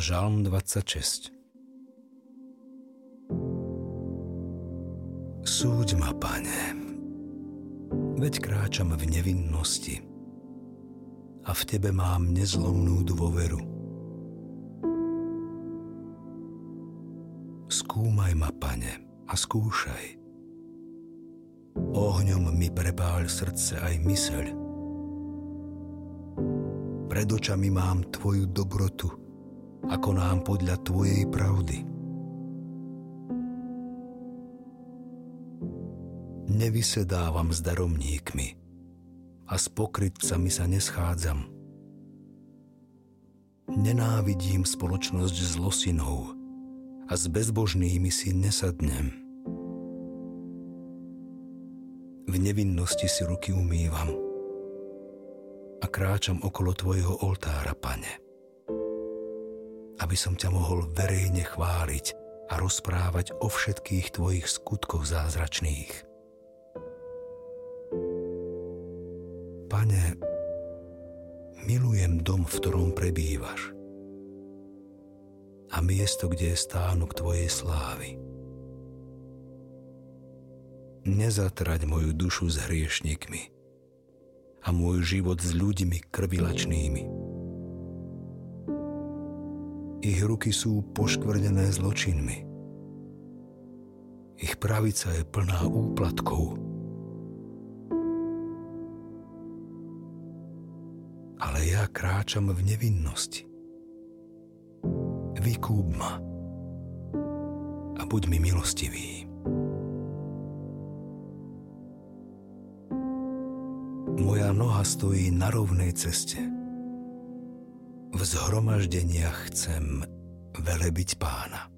Žalm 26 Súď ma, Pane, veď kráčam v nevinnosti a v Tebe mám nezlomnú dôveru. Skúmaj ma, Pane, a skúšaj. Ohňom mi prepáľ srdce aj myseľ. Pred očami mám Tvoju dobrotu, ako nám podľa Tvojej pravdy. Nevysedávam s daromníkmi a s pokrytcami sa neschádzam. Nenávidím spoločnosť s losinou a s bezbožnými si nesadnem. V nevinnosti si ruky umývam a kráčam okolo Tvojho oltára, Pane aby som ťa mohol verejne chváliť a rozprávať o všetkých tvojich skutkoch zázračných. Pane, milujem dom, v ktorom prebývaš a miesto, kde je stánok Tvojej slávy. Nezatrať moju dušu s hriešnikmi a môj život s ľuďmi krvilačnými ich ruky sú poškvrnené zločinmi. Ich pravica je plná úplatkov. Ale ja kráčam v nevinnosti. Vykúp ma a buď mi milostivý. Moja noha stojí na rovnej ceste – v zhromaždeniach chcem velebiť pána.